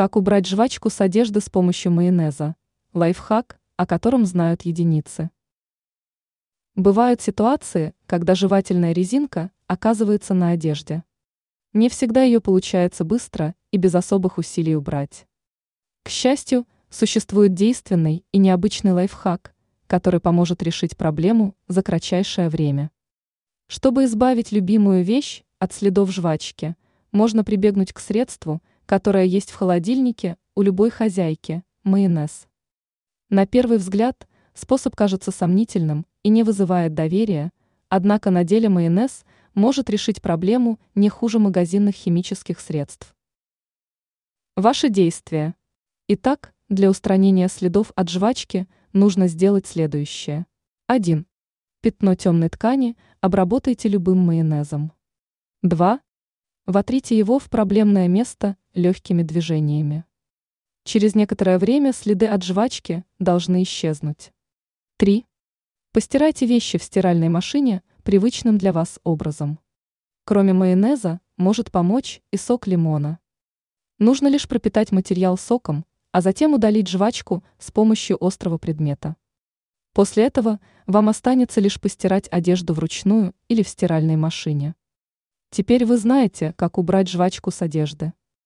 Как убрать жвачку с одежды с помощью майонеза? Лайфхак, о котором знают единицы. Бывают ситуации, когда жевательная резинка оказывается на одежде. Не всегда ее получается быстро и без особых усилий убрать. К счастью, существует действенный и необычный лайфхак, который поможет решить проблему за кратчайшее время. Чтобы избавить любимую вещь от следов жвачки, можно прибегнуть к средству, которое есть в холодильнике у любой хозяйки – майонез. На первый взгляд способ кажется сомнительным и не вызывает доверия, однако на деле майонез может решить проблему не хуже магазинных химических средств. Ваши действия. Итак, для устранения следов от жвачки – нужно сделать следующее. 1. Пятно темной ткани обработайте любым майонезом. 2. Вотрите его в проблемное место легкими движениями. Через некоторое время следы от жвачки должны исчезнуть. 3. Постирайте вещи в стиральной машине привычным для вас образом. Кроме майонеза, может помочь и сок лимона. Нужно лишь пропитать материал соком, а затем удалить жвачку с помощью острого предмета. После этого вам останется лишь постирать одежду вручную или в стиральной машине. Теперь вы знаете, как убрать жвачку с одежды.